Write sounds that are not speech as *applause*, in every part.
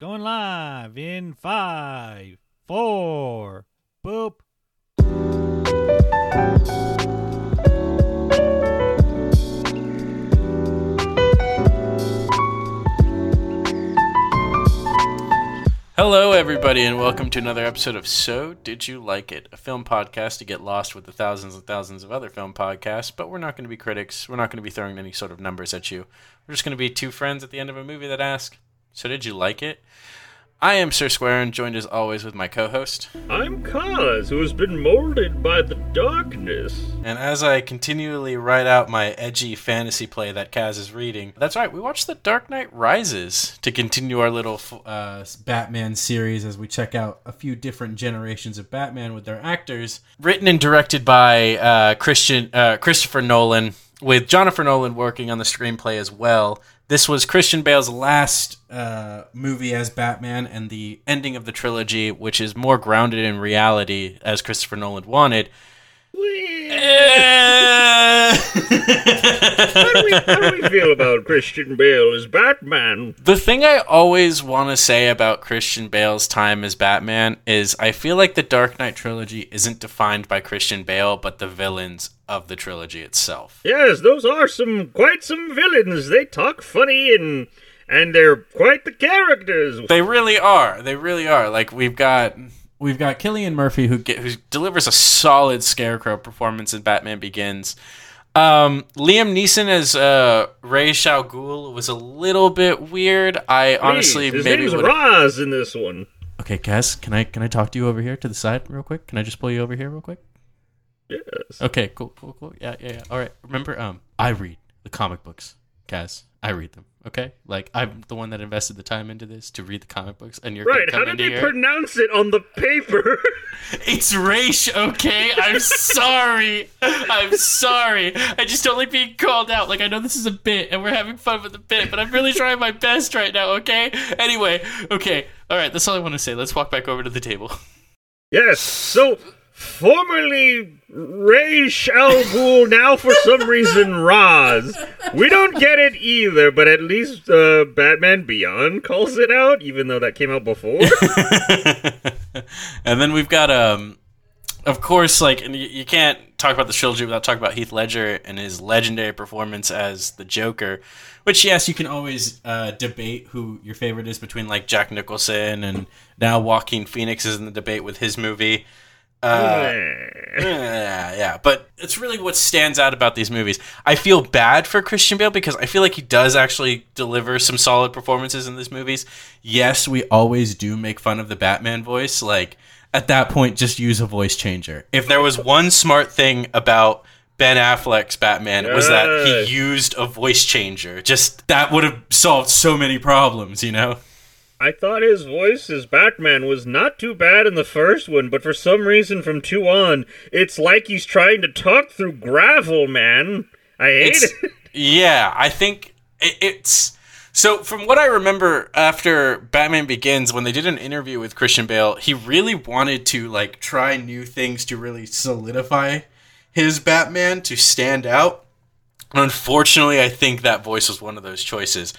Going live in five, four, boop. Hello, everybody, and welcome to another episode of So Did You Like It, a film podcast to get lost with the thousands and thousands of other film podcasts. But we're not going to be critics. We're not going to be throwing any sort of numbers at you. We're just going to be two friends at the end of a movie that ask, So did you like it? I am Sir Square, and joined as always with my co host. I'm Kaz, who has been molded by the darkness. And as I continually write out my edgy fantasy play that Kaz is reading, that's right, we watched The Dark Knight Rises to continue our little uh, Batman series as we check out a few different generations of Batman with their actors. Written and directed by uh, Christian uh, Christopher Nolan, with Jonathan Nolan working on the screenplay as well. This was Christian Bale's last uh, movie as Batman and the ending of the trilogy, which is more grounded in reality as Christopher Nolan wanted. How do, we, how do we feel about Christian Bale as Batman? The thing I always want to say about Christian Bale's time as Batman is I feel like the Dark Knight trilogy isn't defined by Christian Bale, but the villains of the trilogy itself. Yes, those are some quite some villains. They talk funny and and they're quite the characters. They really are. They really are. Like we've got we've got Cillian Murphy who get, who delivers a solid Scarecrow performance in Batman Begins. Um, Liam Neeson as uh, Ra's al Ghul was a little bit weird. I honestly Please, his maybe would. Roz in this one. Okay, Kaz, can I can I talk to you over here to the side real quick? Can I just pull you over here real quick? Yes. Okay, cool, cool, cool. Yeah, yeah, yeah. All right. Remember, um, I read the comic books, Kaz. I read them. Okay, like I'm the one that invested the time into this to read the comic books, and you're Right, how did they here- pronounce it on the paper? *laughs* It's Raish, okay? I'm sorry. I'm sorry. I just don't like being called out. Like, I know this is a bit, and we're having fun with the bit, but I'm really trying my best right now, okay? Anyway, okay. All right, that's all I want to say. Let's walk back over to the table. yes, so formerly Ra's al Ghul, now for some reason Roz. We don't get it either, but at least uh, Batman Beyond calls it out, even though that came out before. *laughs* and then we've got, um, of course, like, you, you can't talk about the trilogy without talking about Heath Ledger and his legendary performance as the Joker. Which, yes, you can always uh, debate who your favorite is between, like, Jack Nicholson and now Joaquin Phoenix is in the debate with his movie. Uh, yeah, yeah, but it's really what stands out about these movies. I feel bad for Christian Bale because I feel like he does actually deliver some solid performances in these movies. Yes, we always do make fun of the Batman voice. Like at that point, just use a voice changer. If there was one smart thing about Ben Affleck's Batman, it was that he used a voice changer. Just that would have solved so many problems, you know. I thought his voice as Batman was not too bad in the first one, but for some reason from two on, it's like he's trying to talk through gravel, man. I hate It's- it. *laughs* Yeah, I think it, it's so. From what I remember, after Batman Begins, when they did an interview with Christian Bale, he really wanted to like try new things to really solidify his Batman to stand out. Unfortunately, I think that voice was one of those choices.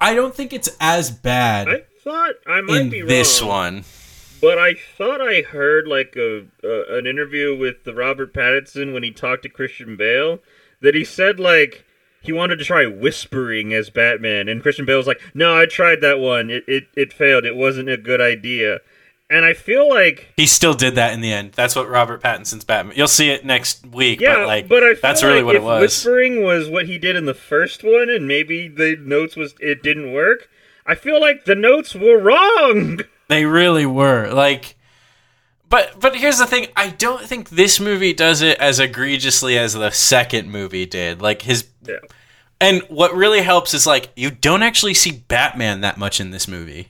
I don't think it's as bad I thought I might in be this one. but I thought I heard like a, an interview with the Robert Pattinson when he talked to Christian Bale that he said like he wanted to try whispering as Batman, and Christian Bale was like, "No, I tried that one. It it, it failed. It wasn't a good idea." And I feel like He still did that in the end. That's what Robert Pattinson's Batman. You'll see it next week, Yeah, but like I feel that's really like what if it was. Whispering was what he did in the first one, and maybe the notes was it didn't work. I feel like the notes were wrong. *laughs* They really were. Like but but here's the thing, I don't think this movie does it as egregiously as the second movie did. Like his Yeah. and what really helps is like you don't actually see Batman that much in this movie.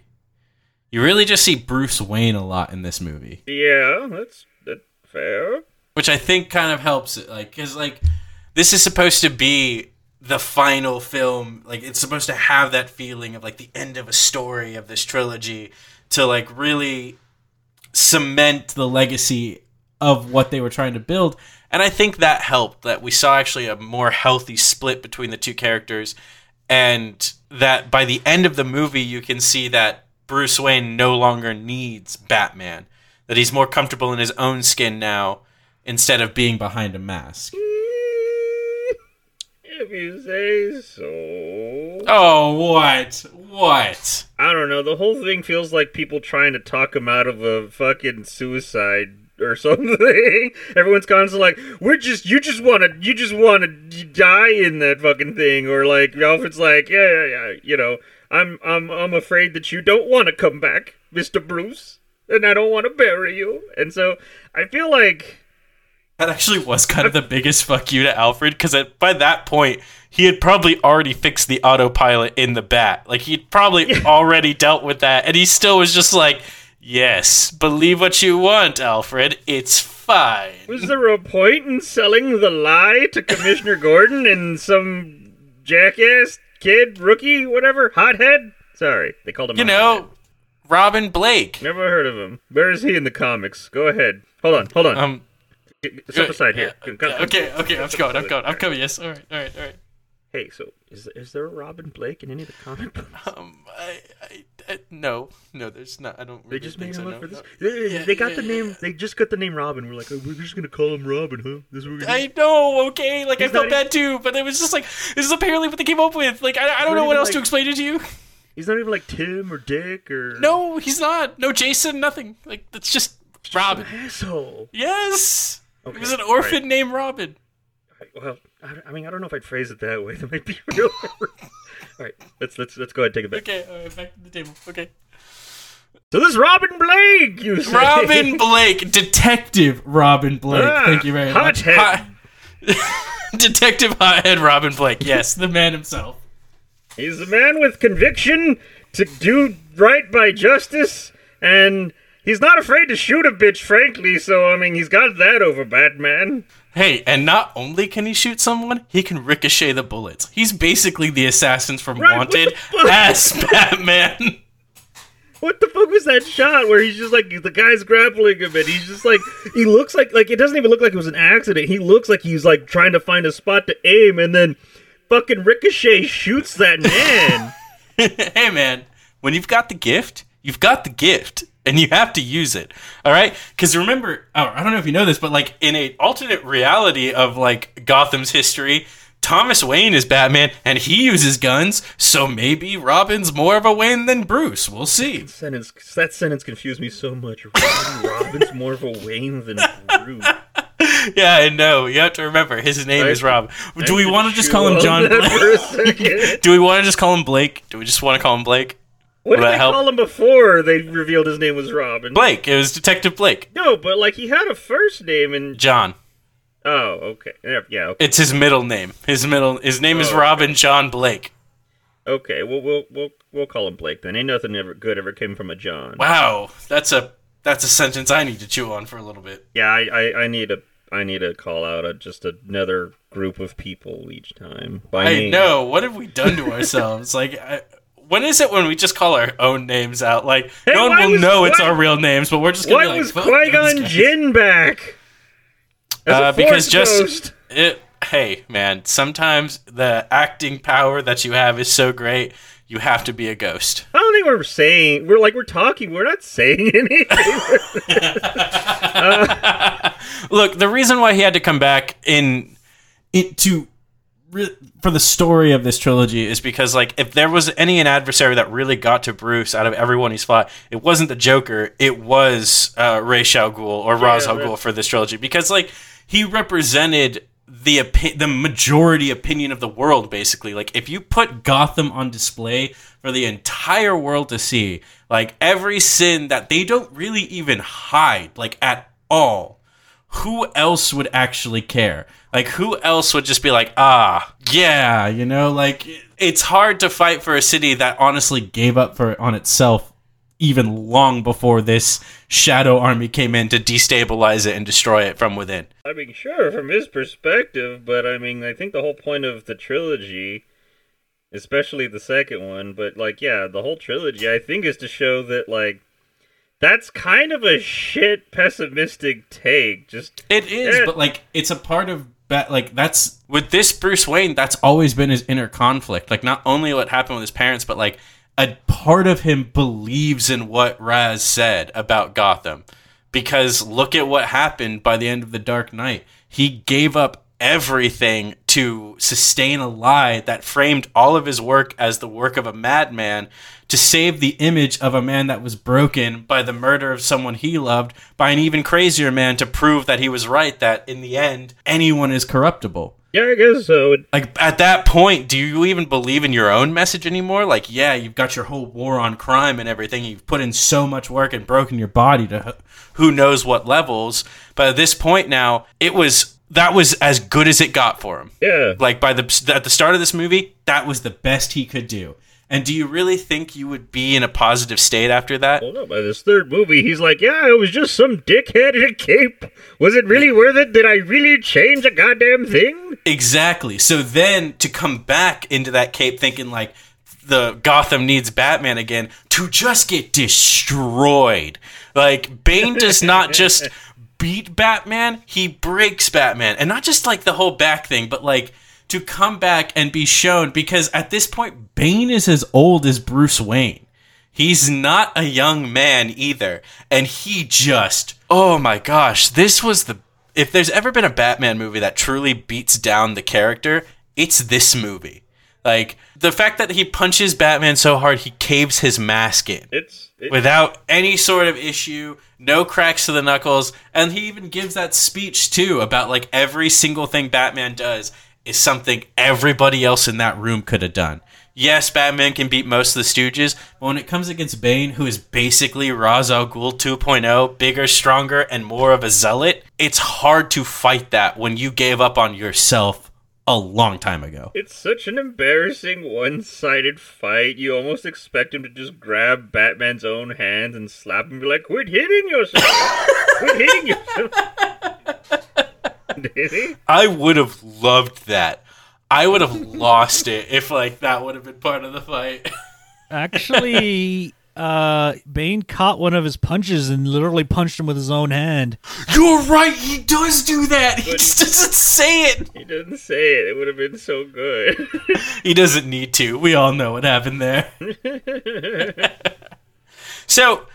You really just see Bruce Wayne a lot in this movie, Yeah, that's that's fair. which I think kind of helps it like cuz like this is supposed to be the final film. Like it's supposed to have that feeling of like the end of a story of this trilogy to like really cement the legacy of what they were trying to build. And i think that helped that we saw actually a more healthy split between the two characters. And that by the end of the movie you can see that Bruce Wayne no longer needs Batman. That he's more comfortable in his own skin now instead of being behind a mask. *laughs* If you say so. Oh, what? What? I don't know. The whole thing feels like people trying to talk him out of a fucking suicide or *laughs* something. Everyone's constantly like, "We're just you just want to you just want to die in that fucking thing," or like Alfred's like, "Yeah, yeah, yeah, you know, I'm I'm I'm afraid that you don't want to come back, Mister Bruce, and I don't want to bury you." And so I feel like That actually was kind of the biggest fuck you to Alfred because by that point he had probably already fixed the autopilot in the bat. Like he'd probably already dealt with that, and he still was just like, "Yes, believe what you want, Alfred. It's fine." was there a point in selling the lie to Commissioner Gordon and some jackass kid, rookie, whatever, hothead? Sorry, they called him. You know, hothead. Robin Blake. never heard of him. Where is he in the comics? Go ahead. Hold on, hold on. Um. Step aside here. yeah, Come- come- Okay, okay, I'm going. I'm going. I'm coming. Yes. All right. All right. All right. Hey, so is is there a Robin Blake in any of the comic books? Um. I. I. I *laughs* no. No. There's not. I don't. They just think made so, him no, up for this. no. They- Yeah, they got yeah, the yeah, name. yeah. They just got the name Robin. We're like, oh, we're just gonna call him Robin, huh? This is what we're gonna. I know, okay. Like He's I felt not bad too, but it was just like this is apparently what they came up with. Like I, I don't know what even, else to explain it to you. He's not even like Tim or Dick or. No, he's not. No Jason, nothing. Like that's just Robin. asshole. Yes. Okay, He was an orphan right. named Robin. Well, I, I mean, I don't know if I'd phrase it that way. *laughs* That might be real. *laughs* all right, let's let's let's go ahead and take it back. Okay, all right, back to the table. Okay. So this is Robin Blake, you say? Robin *laughs* Blake, Detective Robin Blake. Ah, Thank you very much. hothead. *laughs* Hot- Detective Hothead Robin Blake. Yes, the man himself. He's a man with conviction to do right by justice, and he's not afraid to shoot a bitch, frankly. So I mean, he's got that over Batman. Hey, and not only can he shoot someone, he can ricochet the bullets. He's basically the assassins from Right, Wanted as *laughs* Batman. What the fuck was that shot where he's just like the guy's grappling him and he's just like he looks like like it doesn't even look like it was an accident. He looks like he's like trying to find a spot to aim and then fucking Ricochet shoots that man. *laughs* hey man, when you've got the gift, you've got the gift, and you have to use it. All right? Because remember, oh, I don't know if you know this, but like in a alternate reality of like Gotham's history, Thomas Wayne is Batman, and he uses guns. So maybe Robin's more of a Wayne than Bruce. We'll see. sentence that sentence confused me so much. Robin's more of a Wayne than Bruce. *laughs* Yeah, I know. You have to remember his name I- is Rob. Do we want to just call him John Blake? for a second. *laughs* Do we want to just call him Blake? Do we just want to call him Blake? What did they help? call him before they revealed his name was Robin? Blake. It was Detective Blake. No, but like he had a first name and John. oh, okay, yeah, yeah, okay. It's his middle name. His middle his name is Oh, okay. Robin John Blake. Okay, well, we'll we'll we'll call him Blake then. Ain't nothing ever good ever came from a John. Wow, that's a that's a sentence I need to chew on for a little bit. Yeah, I, I, I need a I need to call out a, just another group of people each time. By I name. know. What have we done to ourselves? *laughs* like, I, when is it when we just call our own names out? Like, Hey, no one will was- know it's why- our real names, but we're just gonna Why be like, was "Fuck Qui Gon. Jinn back? Uh, because just it. Hey, man. Sometimes the acting power that you have is so great, you have to be a ghost. I don't think we're saying we're like we're talking. We're not saying *laughs* anything. *laughs* Look, the reason why he had to come back in it to for the story of this trilogy is because like if there was any an adversary that really got to Bruce out of everyone he's fought, it wasn't the Joker, it was uh, Ra's al Ghul or Ra's al Ghul for this trilogy because like he represented the opi- the majority opinion of the world basically like if you put Gotham on display for the entire world to see like every sin that they don't really even hide like at all who else would actually care? Like, who else would just be like, ah, yeah, you know, like it's hard to fight for a city that honestly gave up for on itself even long before this shadow army came in to destabilize it and destroy it from within. I mean, sure, from his perspective, but I mean, I think the whole point of the trilogy, especially the second one, but like, yeah, the whole trilogy, I think, is to show that like that's kind of a shit pessimistic take. Just It is, Yeah. but like it's a part of that. Like that's with this Bruce Wayne. That's always been his inner conflict. Like not only what happened with his parents, but like a part of him believes in what Raz said about Gotham. Because look at what happened by the end of The Dark Knight. He gave up everything to sustain a lie that framed all of his work as the work of a madman to save the image of a man that was broken by the murder of someone he loved by an even crazier man to prove that he was right that in the end anyone is corruptible. Yeah, I guess so. Like at that point, do you even believe in your own message anymore? Like, yeah, you've got your whole war on crime and everything. You've put in so much work and broken your body to who knows what levels. But at this point now, it was that was as good as it got for him. Yeah. Like by the at the start of this movie, that was the best he could do. And do you really think you would be in a positive state after that? Well, no, by this third movie, he's like, yeah, it was just some dickhead in a cape. Was it really worth it? Did I really change a goddamn thing? Exactly. So then to come back into that cape thinking like the Gotham needs Batman again to just get destroyed. Like Bane does not just *laughs* beat Batman, he breaks Batman. And not just like the whole back thing, but like to come back and be shown because at this point Bane is as old as Bruce Wayne. He's not a young man either. And he just oh my gosh, this was the if there's ever been a Batman movie that truly beats down the character, it's this movie. Like the fact that he punches Batman so hard he caves his mask in. It's, it's without any sort of issue, no cracks to the knuckles, and he even gives that speech too about like every single thing Batman does is something everybody else in that room could have done. Yes, Batman can beat most of the Stooges, but when it comes against Bane, who is basically Ra's al Ghul 2.0, bigger, stronger, and more of a zealot, it's hard to fight that when you gave up on yourself a long time ago. It's such an embarrassing one-sided fight. You almost expect him to just grab Batman's own hands and slap him and be like, "Quit hitting yourself! Quit hitting yourself!" Did he? I would have loved that. I would have lost it if like that would have been part of the fight. Actually, uh, Bane caught one of his punches and literally punched him with his own hand. You're right, he does do that. He just doesn't say it. He doesn't say it. It would have been so good. *laughs* He doesn't need to. We all know what happened there. *laughs* so,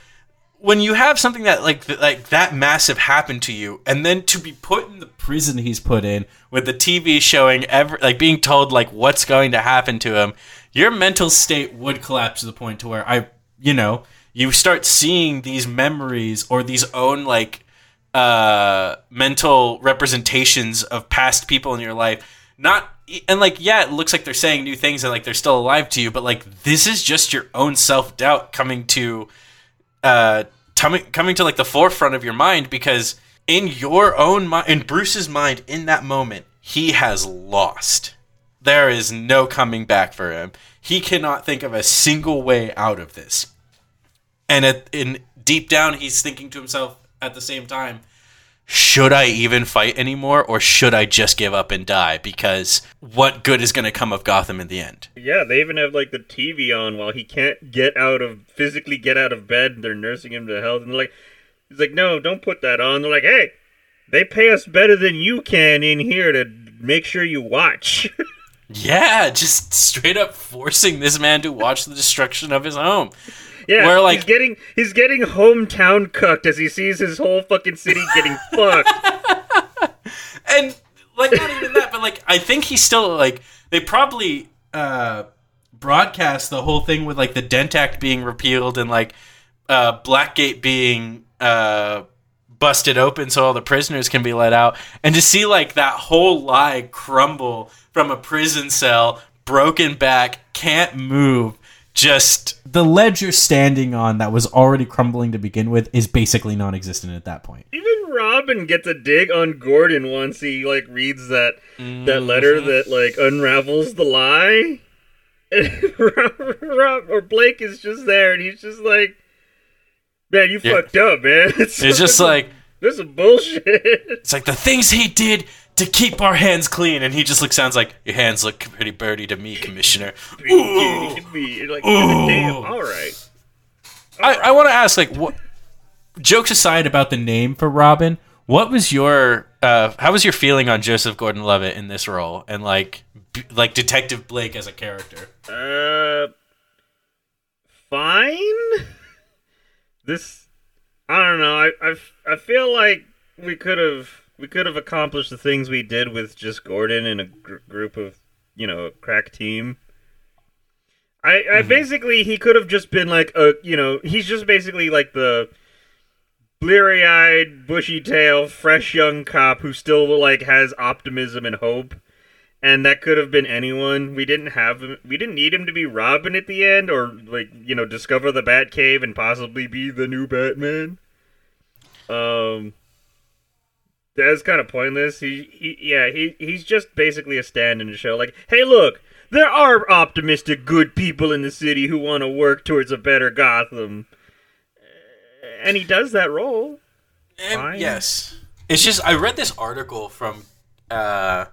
when you have something that like th- like that massive happen to you, and then to be put in the prison he's put in with the TV showing ever like being told like what's going to happen to him, your mental state would collapse to the point to where I, you know, you start seeing these memories or these own like uh mental representations of past people in your life. Not and like yeah it looks like they're saying new things and like they're still alive to you but like this is just your own self-doubt coming to uh coming coming to like the forefront of your mind because in your own mind in Bruce's mind in that moment he has lost. There is no coming back for him. He cannot think of a single way out of this and at, in deep down he's thinking to himself at the same time should I even fight anymore or should I just give up and die because what good is going to come of Gotham in the end yeah, they even have like the TV on while he can't get out of physically get out of bed. They're nursing him to health, and they're like, he's like, no, don't put that on. They're like, hey, they pay us better than you can in here to make sure you watch. *laughs* yeah just straight up forcing this man to watch the destruction of his home Yeah, Where, like- he's getting he's getting hometown cooked as he sees his whole fucking city getting *laughs* fucked. and like not even that but like I think he's still like they probably uh broadcast the whole thing with like the Dent Act being repealed and like uh Blackgate being uh busted open so all the prisoners can be let out and to see like that whole lie crumble from a prison cell broken back can't move just the ledge you're standing on that was already crumbling to begin with is basically non-existent at that point Even Robin gets a dig on Gordon once he like reads that that letter mm-hmm. that like unravels the lie. And *laughs* Rob, Rob or Blake is just there and he's just like, "Man, you Yeah. fucked up, man." *laughs* It's, it's just like this is bullshit. It's like the things he did to keep our hands clean, and he just looks sounds like your hands look pretty birdy to me, Commissioner. Ooh. You're like, damn, Ooh. all right. I, I want to ask, like, what? Jokes aside about the name for Robin, what was your uh, how was your feeling on Joseph Gordon-Levitt in this role, and like b- like Detective Blake as a character? Uh, fine. This, I don't know. I I, I feel like we could have we could have accomplished the things we did with just Gordon and a gr- group of you know a crack team. I, I Mhm. basically he could have just been like a you know he's just basically like the bleary eyed, bushy tail, fresh young cop who still like has optimism and hope. And that could have been anyone. We didn't have him. We didn't need him to be Robin at the end, or like you know, discover the Batcave and possibly be the new Batman. Um, that's kind of pointless. He, he, yeah, he, he's just basically a stand-in to show, like, hey, look, there are optimistic, good people in the city who want to work towards a better Gotham, and he does that role. Yes, it's just I read this article from uh,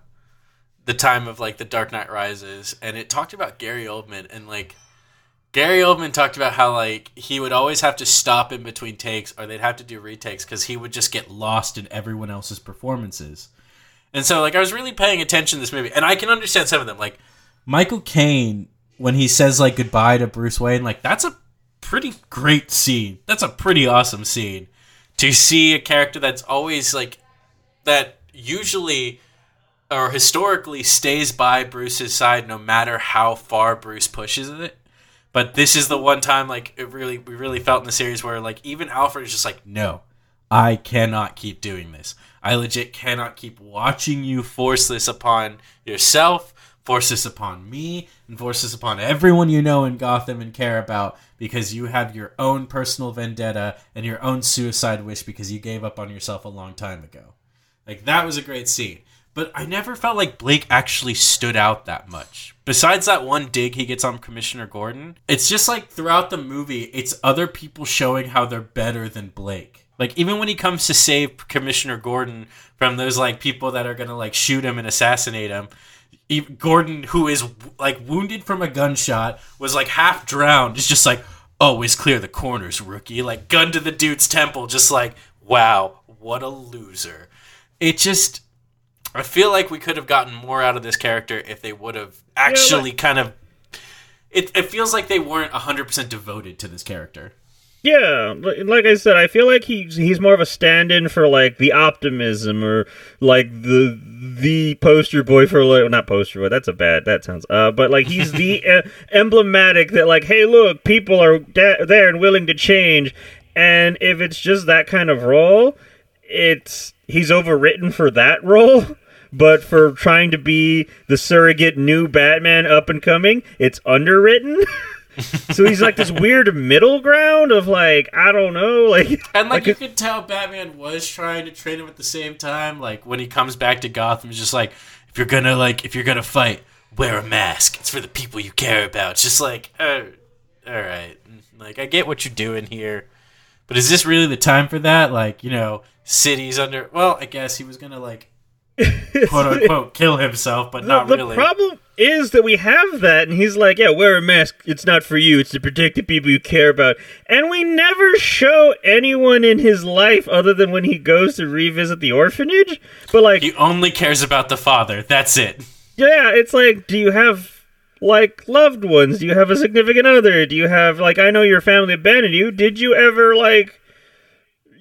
the time of like the Dark Knight Rises, and it talked about Gary Oldman and like Gary Oldman talked about how like he would always have to stop in between takes, or they'd have to do retakes because he would just get lost in everyone else's performances. And so like I was really paying attention to this movie, and I can understand some of them. Like Michael Caine when he says like goodbye to Bruce Wayne, like that's a pretty great scene. That's a pretty awesome scene to see a character that's always like that usually or historically stays by Bruce's side no matter how far Bruce pushes it. But this is the one time like it really we really felt in the series where like even Alfred is just like, no, I cannot keep doing this. I legit cannot keep watching you force this upon yourself, force this upon me, and force this upon everyone you know in Gotham and care about because you have your own personal vendetta and your own suicide wish because you gave up on yourself a long time ago. Like that was a great scene. But I never felt like Blake actually stood out that much. Besides that one dig he gets on Commissioner Gordon, it's just like throughout the movie, it's other people showing how they're better than Blake. Like even when he comes to save Commissioner Gordon from those like people that are gonna like shoot him and assassinate him, Gordon, who is like wounded from a gunshot, was like half drowned. Is just like, always clear the corners, rookie. Like gun to the dude's temple, just like, wow, what a loser. It just, I feel like we could have gotten more out of this character if they would have actually kind of. It, it feels like they weren't 100% devoted to this character. Yeah, like I said, I feel like he's he's more of a stand-in for like the optimism or like the the poster boy for like not poster boy. That's a bad. That sounds. Uh, but like he's the *laughs* uh, emblematic that like, hey, look, people are da- there and willing to change. And if it's just that kind of role, it's he's overwritten for that role. But for trying to be the surrogate new Batman up and coming, it's underwritten. *laughs* so he's like this weird middle ground of like I don't know, like And like Like you could tell Batman was trying to train him at the same time. Like when he comes back to Gotham, he's just like, if you're gonna like if you're gonna fight, wear a mask. It's for the people you care about. It's just like, uh, oh, all right. Like I get what you're doing here. But is this really the time for that? Like, you know, cities under well, I guess he was gonna like *laughs* quote unquote kill himself, but the, not the really. The problem is that we have that, and he's like, yeah, wear a mask. It's not for you. It's to protect the people you care about. And we never show anyone in his life other than when he goes to revisit the orphanage. But like, he only cares about the father. That's it. yeah, it's like, do you have like loved ones? Do you have a significant other? Do you have like I know your family abandoned you. Did you ever like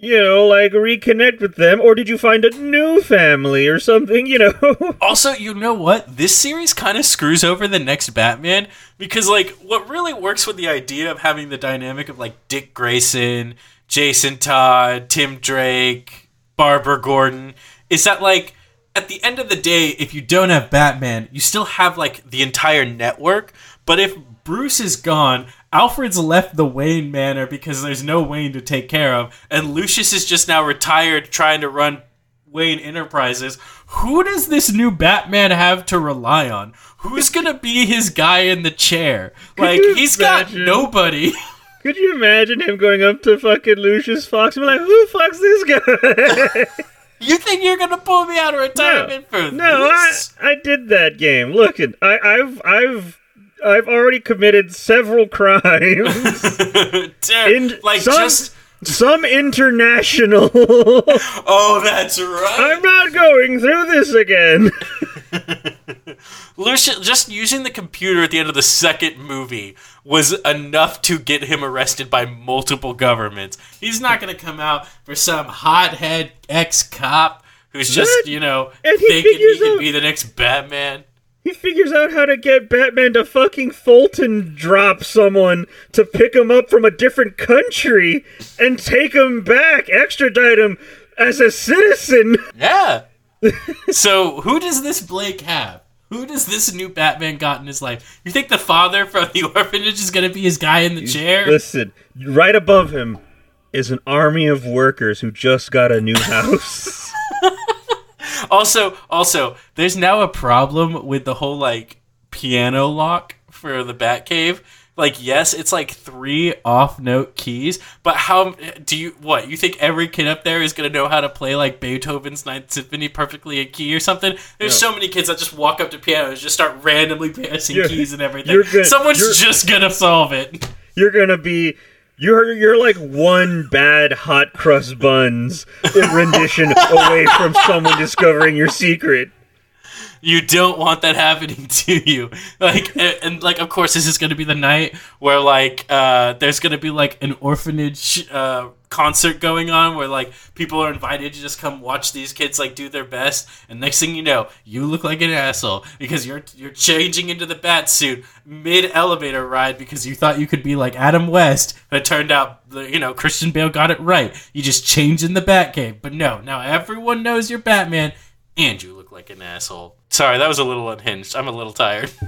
you know, like reconnect with them or did you find a new family or something, you know? *laughs* Also, you know what? This series kind of screws over the next Batman because, like, what really works with the idea of having the dynamic of, like, Dick Grayson, Jason Todd, Tim Drake, Barbara Gordon is that, like, at the end of the day, if you don't have Batman, you still have, like, the entire network. But if Bruce is gone, Alfred's left the Wayne Manor because there's no Wayne to take care of, and Lucius is just now retired trying to run Wayne Enterprises. Who does this new Batman have to rely on? Who's *laughs* gonna be his guy in the chair? Like you he's got nobody. Could you imagine him going up to fucking Lucius Fox and be like, "Who the fuck's this guy?" *laughs* You think you're gonna pull me out of retirement for no, I, this? I did that game. Look, I, I've I've I've already committed several crimes. *laughs* Damn, In like some, just some international. *laughs* oh, that's right. I'm not going through this again. *laughs* Lucius just using the computer at the end of the second movie was enough to get him arrested by multiple governments. He's not going to come out for some hothead ex cop who's just, you know, And he thinking he can out- be the next Batman. He figures out how to get Batman to fucking Fulton drop someone to pick him up from a different country and take him back, extradite him as a citizen. Yeah. *laughs* so who does this Blake have? Who does this new Batman got in his life? You think the father from the *laughs* orphanage is going to be his guy in the chair? Listen, right above him is an army of workers who just got a new *laughs* house. *laughs* Also, also, there's now a problem with the whole like piano lock for the Batcave. Like, yes, it's like three off-note keys, but how do you what? You think every kid up there is gonna know how to play like Beethoven's Ninth Symphony perfectly in key or something? There's so many kids that just walk up to pianos, just start randomly pressing You're- keys and everything. gonna- Someone's just gonna solve it. you're gonna be you're you're like one bad hot cross buns rendition away from someone discovering your secret. You don't want that happening *laughs* to you. Like and, and, like of course this is going to be the night where like uh there's going to be like an orphanage uh concert going on where like people are invited to just come watch these kids like do their best. And next thing you know you look like an asshole because you're you're changing into the bat suit mid elevator ride because you thought you could be like Adam West but it turned out you know Christian Bale got it right. You just change in the Batcave but no now everyone knows you're Batman and you look like an asshole. Sorry, that was a little unhinged. I'm a little tired. *laughs*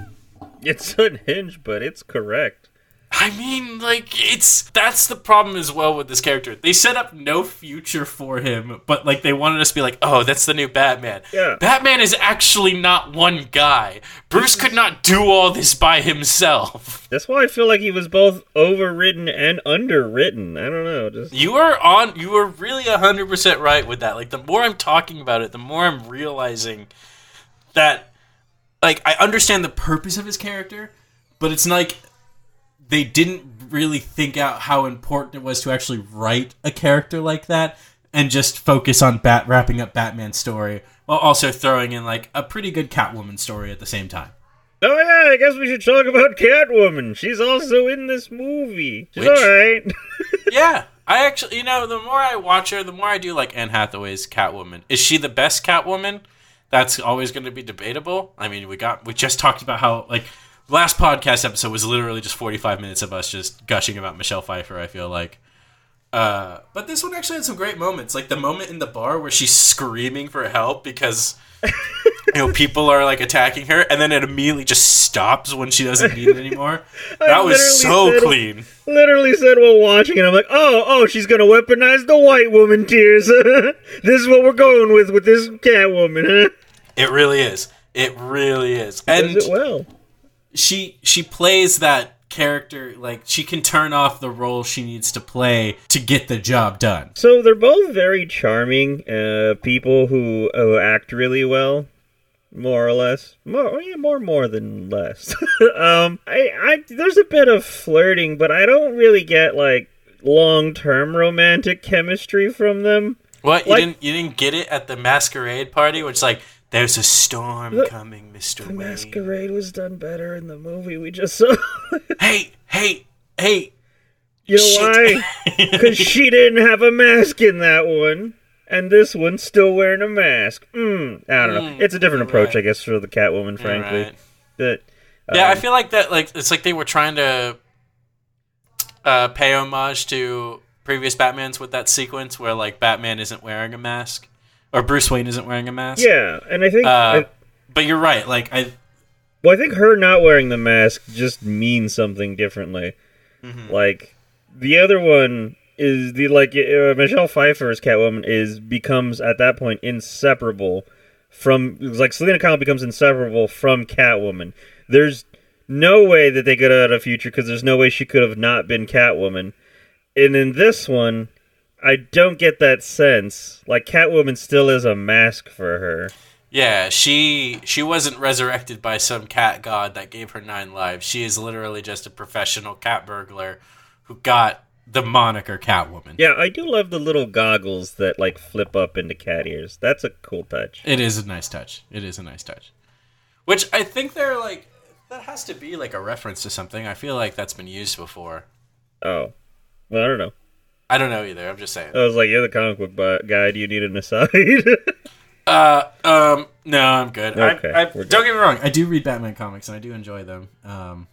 It's unhinged, but it's correct. I mean, like, it's that's the problem as well with this character. They set up no future for him, but like they wanted us to be like, oh, that's the new Batman. Yeah. Batman is actually not one guy. Bruce could not do all this by himself. *laughs* That's why I feel like he was both overwritten and underwritten. I don't know, just You are on. You are really hundred percent right with that. Like the more I'm talking about it, the more I'm realizing that, like, I understand the purpose of his character, but it's like they didn't really think out how important it was to actually write a character like that and just focus on bat wrapping up Batman's story while also throwing in like a pretty good Catwoman story at the same time. Oh yeah, I guess we should talk about Catwoman. She's also in this movie. She's Which- alright. *laughs* yeah, I *laughs* actually, you know, the more I watch her, the more I do like Anne Hathaway's Catwoman. Is she the best Catwoman? That's always going to be debatable. I mean, we got we just talked about how like last podcast episode was literally just 45 minutes of us just gushing about Michelle Pfeiffer, I feel like. Uh, but this one actually had some great moments, like the moment in the bar where she's screaming for help because you know people are like attacking her, and then it immediately just stops when she doesn't need it anymore. *laughs* That was so said- clean. Literally said while watching it, I'm like, oh, oh, she's gonna weaponize the white woman tears. *laughs* this is what we're going with with this Catwoman, huh? It really is. It really is. And well. she she plays that character like she can turn off the role she needs to play to get the job done. So they're both very charming uh, people who uh, act really well, more or less. More, yeah, more, more than less. *laughs* um, I, I, there's a bit of flirting, but I don't really get like long-term romantic chemistry from them. What you didn't you didn't get it at the masquerade party, which like there's a storm The- coming, Mister The Wayne. masquerade was done better in the movie we just saw. *laughs* Hey, hey, hey! you know Shit. why? *laughs* Because she didn't have a mask in that one. And this one's still wearing a mask. Mm, I don't know. Mm, it's a different approach, right. I guess, for the Catwoman, frankly. Right. That Yeah, I um, feel like that. Like it's like they were trying to uh, pay homage to previous Batman's with that sequence where like Batman isn't wearing a mask or Bruce Wayne isn't wearing a mask. Yeah, and I think, Uh, I, but you're right. Like I, well, I think her not wearing the mask just means something differently. Mhm. Like the other one is the like uh, Michelle Pfeiffer's Catwoman is becomes at that point inseparable from like Selina Kyle becomes inseparable from Catwoman. There's no way that they could have had a future because there's no way she could have not been Catwoman. And in this one, I don't get that sense. Like Catwoman still is a mask for her. Yeah, she she wasn't resurrected by some cat god that gave her nine lives. She is literally just a professional cat burglar who got the moniker Catwoman. Yeah, I do love the little goggles that like flip up into cat ears. That's a cool touch. It is a nice touch. It is a nice touch. Which I think they're like That has to be like a reference to something. I feel like that's been used before. Oh, well, I don't know. I don't know either. I'm just saying. I was like, you're the comic book guy. Do you need an aside? *laughs* Uh, um, no, I'm good. Okay, I, I, good. don't get me wrong. I do read Batman comics and I do enjoy them. Um,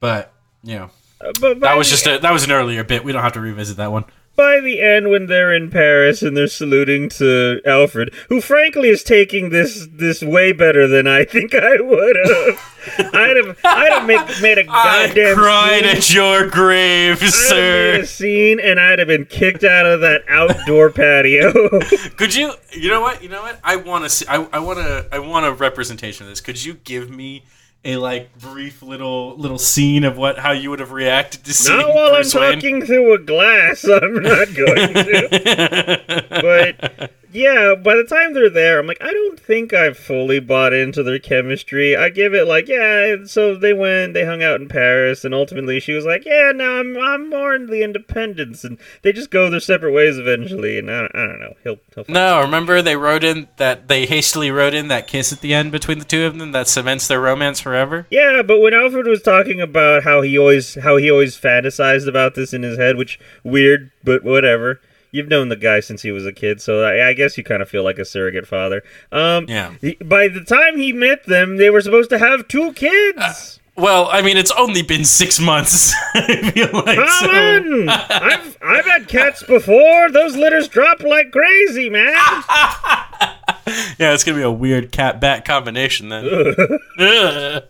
but you know, but by that was just a that was an earlier bit. We don't have to revisit that one. By the end when they're in Paris and they're saluting to Alfred, who frankly is taking this this way better than I think I would have. *laughs* I'd have I'd have make, made a goddamn I cried scene. at your grave, I'd have made sir. a scene and I'd have been kicked out of that outdoor *laughs* patio. *laughs* Could you? You know what? You know what? I want to see. I, I want to. I want a representation of this. Could you give me a like brief little little scene of what how you would have reacted to seeing Not while Bruce I'm Wayne? talking through a glass. I'm not going to. *laughs* but yeah, by the time they're there, I'm like, I don't think I've fully bought into their chemistry. I give it like, yeah. So they went, they hung out in Paris, and ultimately she was like, yeah, no, I'm I'm more into the independence, and they just go their separate ways eventually. And I don't, I don't know. He'll, he'll No, remember they wrote in that they hastily wrote in that kiss at the end between the two of them that cements their romance forever. Yeah, but when Alfred was talking about how he always how he always fantasized about this in his head, which weird, but whatever. You've known the guy since he was a kid, so I, I guess you kind of feel like a surrogate father. Um, Yeah. he- by the time he met them, they were supposed to have two kids. Well, I mean, it's only been six months. *laughs* I feel like Come so. on! I've I've had cats before. Those litters drop like crazy, man. *laughs* Yeah, it's gonna be a weird cat bat combination then. *laughs*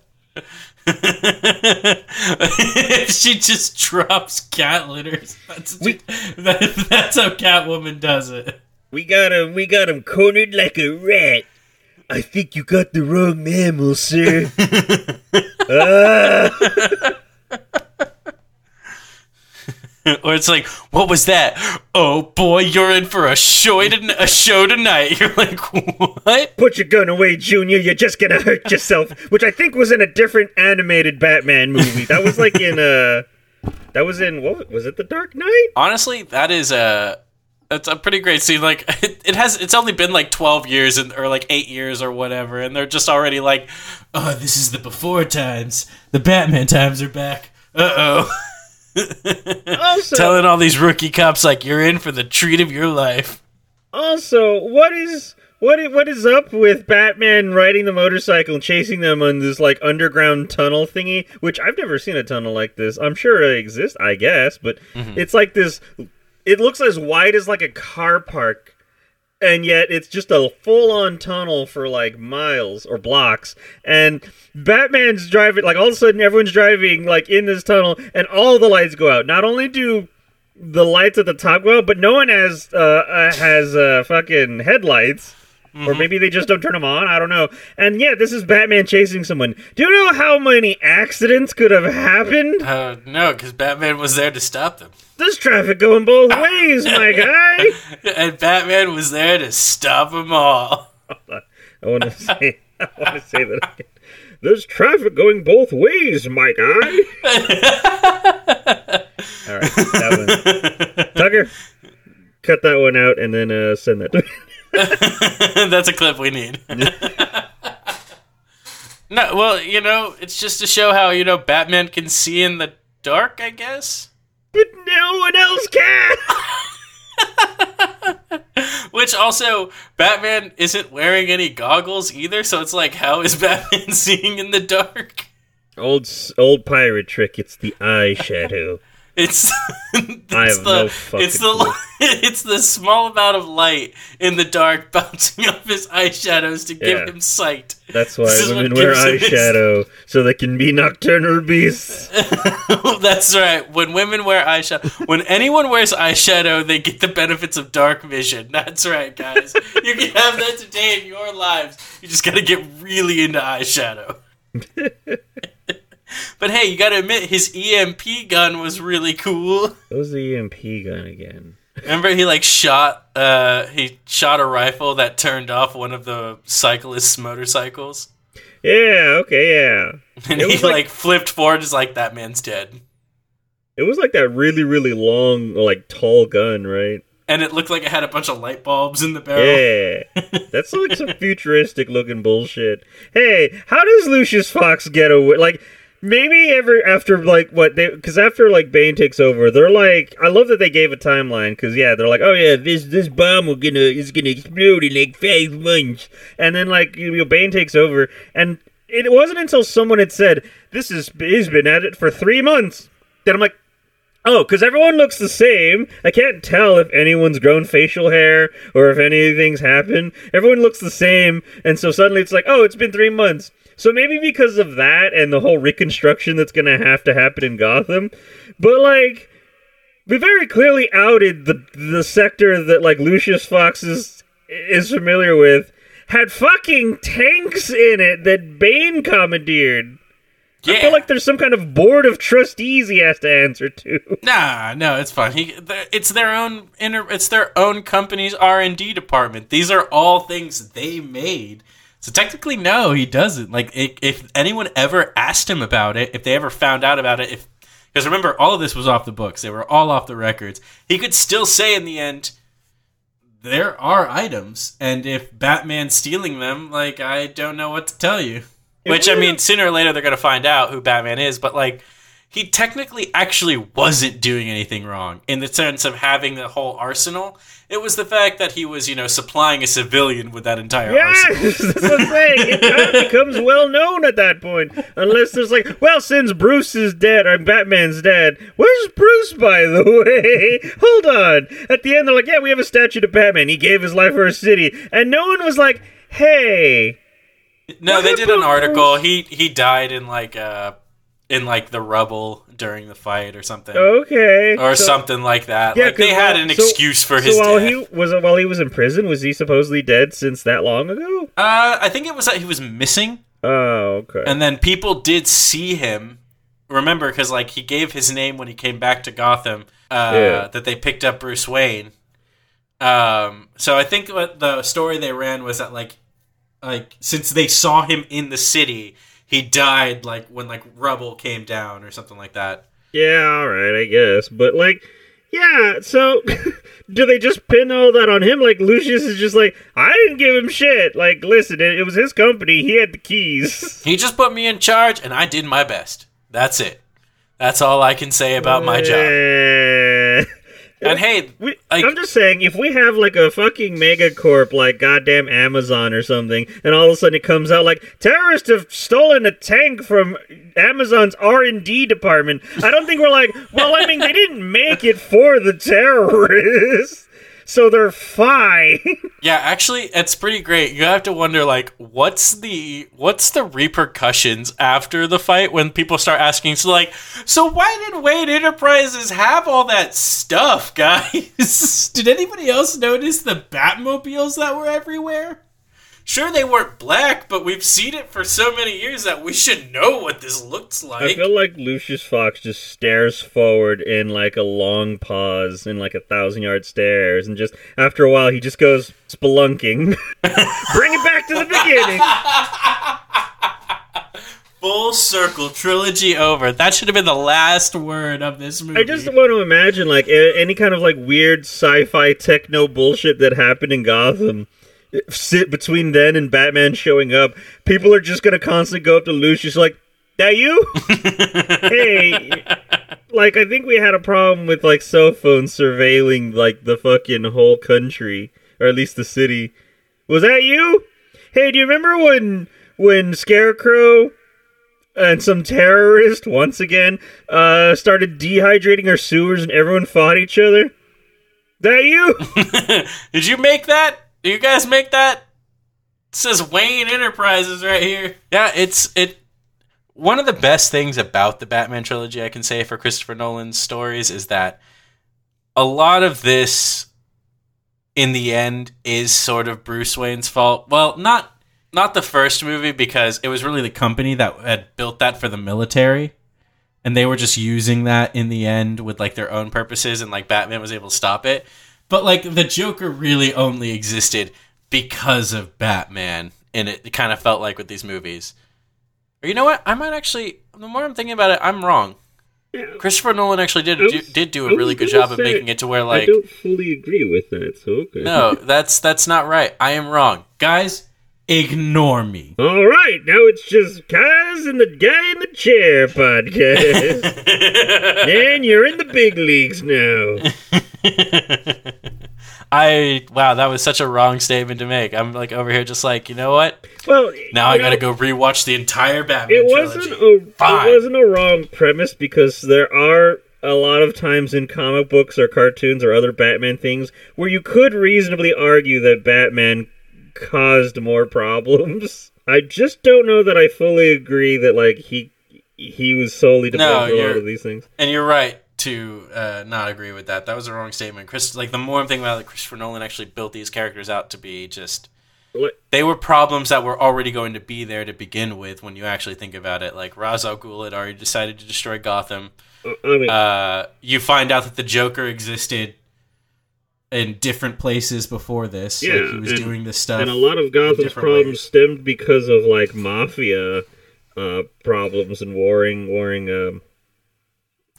*laughs* She just drops cat litters, that's that, that's how Catwoman does it. We got him. We got him cornered like a rat. I think you got the wrong mammal, sir. *laughs* Ah. *laughs* or it's like, what was that? Oh boy, you're in for a show to, a show tonight. *laughs* You're like, what? Put your gun away, Junior. You're just gonna hurt yourself. Which I think was in a different animated Batman movie. That was like in uh That was in what was it? The Dark Knight? Honestly, that is a that's a pretty great scene. Like *laughs* it, it has, it's only been like twelve years and or like eight years or whatever, and they're just already like, oh, this is the before times. The Batman times are back. Uh oh. Also, Telling all these rookie cops like you're in for the treat of your life. also, what is what is, what is up with Batman riding the motorcycle and chasing them on this like underground tunnel thingy? Which I've never seen a tunnel like this. I'm sure it exists, I guess, but mm-hmm. it's like this. It looks as wide as like a car park, and yet it's just a full-on tunnel for like miles or blocks. And Batman's driving like all of a sudden everyone's driving like in this tunnel, and all the lights go out. Not only do the lights at the top go out, but no one has uh, uh has uh fucking headlights. Or maybe they just don't turn them on. I don't know. And yeah, this is Batman chasing someone. Do you know how many accidents could have happened? Uh, no, because Batman was there to stop them, There's traffic going both *laughs* ways, my guy. *laughs* and Batman was there to stop them all. *laughs* I want to say, I want to say that again. There's traffic going both ways, my guy. All right, that one. Tucker, cut that one out and then uh, send that to me. *laughs* That's a clip we need. *laughs* no, well, you know, it's just to show how you know Batman can see in the dark. I guess. But no one else can. *laughs* Which also, Batman isn't wearing any goggles either, so it's like, how is Batman seeing in the dark? Old old pirate trick. It's the eyeshadow. It's, *laughs* it's the no it's the clue. *laughs* it's the small amount of light in the dark *laughs* bouncing off his eyeshadows to give Yeah. him sight. That's why This women wear him his- eyeshadow so they can be nocturnal beasts. That's right. When women wear eyeshadow, when anyone wears eyeshadow, they get the benefits of dark vision. That's right, guys. You can have that today in your lives. You just gotta get really into eyeshadow. But hey, you gotta admit, his EMP gun was really cool. What was the EMP gun again? Remember, he like shot, uh, he shot a rifle that turned off one of the cyclists' motorcycles, Yeah. Okay. Yeah. *laughs* and It he was like, like- flipped forward. Is like that man's dead. It was like that really, really long, like tall gun, right? and it looked like it had a bunch of light bulbs in the barrel. Yeah, *laughs* that's like some futuristic looking bullshit. Hey, how does Lucius Fox get away? Like maybe ever after like what they because after like Bane takes over, they're like I love that they gave a timeline because yeah, they're like oh yeah, this this bomb will gonna is gonna explode in like five months, and then like you know Bane takes over, and it wasn't until someone had said this is he's been at it for three months that I'm like. Oh, because everyone looks the same. I can't tell if anyone's grown facial hair or if anything's happened. Everyone looks the same, and so suddenly it's like, oh, it's been three months. So maybe because of that and the whole reconstruction that's going to have to happen in Gotham, but like, we very clearly outed the the sector that like Lucius Fox is is familiar with had fucking tanks in it that Bane commandeered. Yeah. I feel like there's some kind of board of trustees he has to answer to. *laughs* Nah, no, it's fine. He, it's their own inter- it's their own company's R and D department. These are all things they made. So technically, no, he doesn't. Like, if, if anyone ever asked him about it, if they ever found out about it, if because remember, all of this was off the books. They were all off the records. He could still say in the end, there are items, and if Batman's stealing them, like I don't know what to tell you. Which I mean, sooner or later they're gonna find out who Batman is. But like, he technically actually wasn't doing anything wrong in the sense of having the whole arsenal. It was the fact that he was, you know, supplying a civilian with that entire *laughs* arsenal. Yes, that's what I'm saying. It kind of becomes well known at that point. Unless there's like, well, since Bruce is dead, or Batman's dead, where's Bruce, by the *laughs* way? Hold on. At the end, they're like, yeah, we have a statue to Batman. He gave his life for our city. And no one was like, hey. No, they did an article. Bruce? He he died in like uh in like the rubble during the fight or something. Okay. or So- something like that. Yeah, like they had an so- excuse for So his while death. he was while he was in prison, was he supposedly dead since that long ago? uh, I think it was that he was missing, Oh, okay. and then people did see him. Remember, because like he gave his name when he came back to Gotham. Uh, Yeah. That they picked up Bruce Wayne. Um, so I think what the story they ran was that like, like since they saw him in the city, he died like when like rubble came down or something like that. Yeah, all right, I guess. But like, yeah. So, *laughs* do they just pin all that on him? Like Lucius is just like, I didn't give him shit. Like, listen, it, it was his company. He had the keys. *laughs* He just put me in charge, and I did my best. That's it. That's all I can say about my job. And hey, We, like- I'm just saying, if we have like a fucking megacorp like goddamn Amazon or something, and all of a sudden it comes out like terrorists have stolen a tank from Amazon's R and D department, I don't think we're like, well, I mean, they didn't make it for the terrorists, so they're fine. *laughs* yeah, actually, it's pretty great. You have to wonder, like, what's the what's the repercussions after the fight when people start asking? So, like, so why did Wayne Enterprises have all that stuff, *laughs* guys? did anybody else notice the Batmobiles that were everywhere? Sure, they weren't black, but we've seen it for so many years that we should know what this looks like. I feel like Lucius Fox just stares forward in like a long pause, in like a thousand yard stares, and just after a while he just goes spelunking. *laughs* Bring it back to the beginning. *laughs* Full circle trilogy over. That should have been the last word of this movie. I just want to imagine like a- any kind of like weird sci-fi techno bullshit that happened in Gotham. Sit between then and Batman showing up, people are just gonna constantly go up to Lucius like, "That you? *laughs* hey, like I think we had a problem with like cell phones surveilling like the fucking whole country or at least the city. Was that you? Hey, do you remember when when Scarecrow and some terrorist once again uh started dehydrating our sewers and everyone fought each other? That you? *laughs* Did you make that? Do you guys make that? It says Wayne Enterprises right here. Yeah, it's it. One of the best things about the Batman trilogy I can say for Christopher Nolan's stories is that a lot of this, in the end, is sort of Bruce Wayne's fault. Well, not not the first movie because it was really the company that had built that for the military and they were just using that in the end with like their own purposes and like Batman was able to stop it. But like the Joker really only existed because of Batman and it, kind of felt like with these movies. Or you know what? I might actually the more I'm thinking about it, I'm wrong. Christopher Nolan actually did was- do, did do a really good job of making it to where like I don't fully agree with that, so okay. no, that's that's not right. I am wrong, guys. Ignore me. All right, now it's just guys and the guy in the chair podcast, *laughs* and you're in the big leagues now. *laughs* I wow, that was such a wrong statement to make. I'm like over here, just like you know what? Well, Now I gotta know, go rewatch the entire Batman It wasn't trilogy. a Fine. it wasn't a wrong premise because there are a lot of times in comic books or cartoons or other Batman things where you could reasonably argue that Batman caused more problems. I just don't know that I fully agree that like he he was solely to blame for a lot of these things. And you're right to uh, not agree with that. That was a wrong statement. Chris, like the more I'm thinking about it, Christopher Nolan actually built these characters out to be just. Like- They were problems that were already going to be there to begin with. When you actually think about it, like Ra's al Ghul had already decided to destroy Gotham. Uh, I mean, Uh, you find out that the Joker existed in different places before this. like Yeah, he was and- doing this stuff. and a lot of Gotham's problems ways. stemmed because of like mafia uh, problems and warring warring um,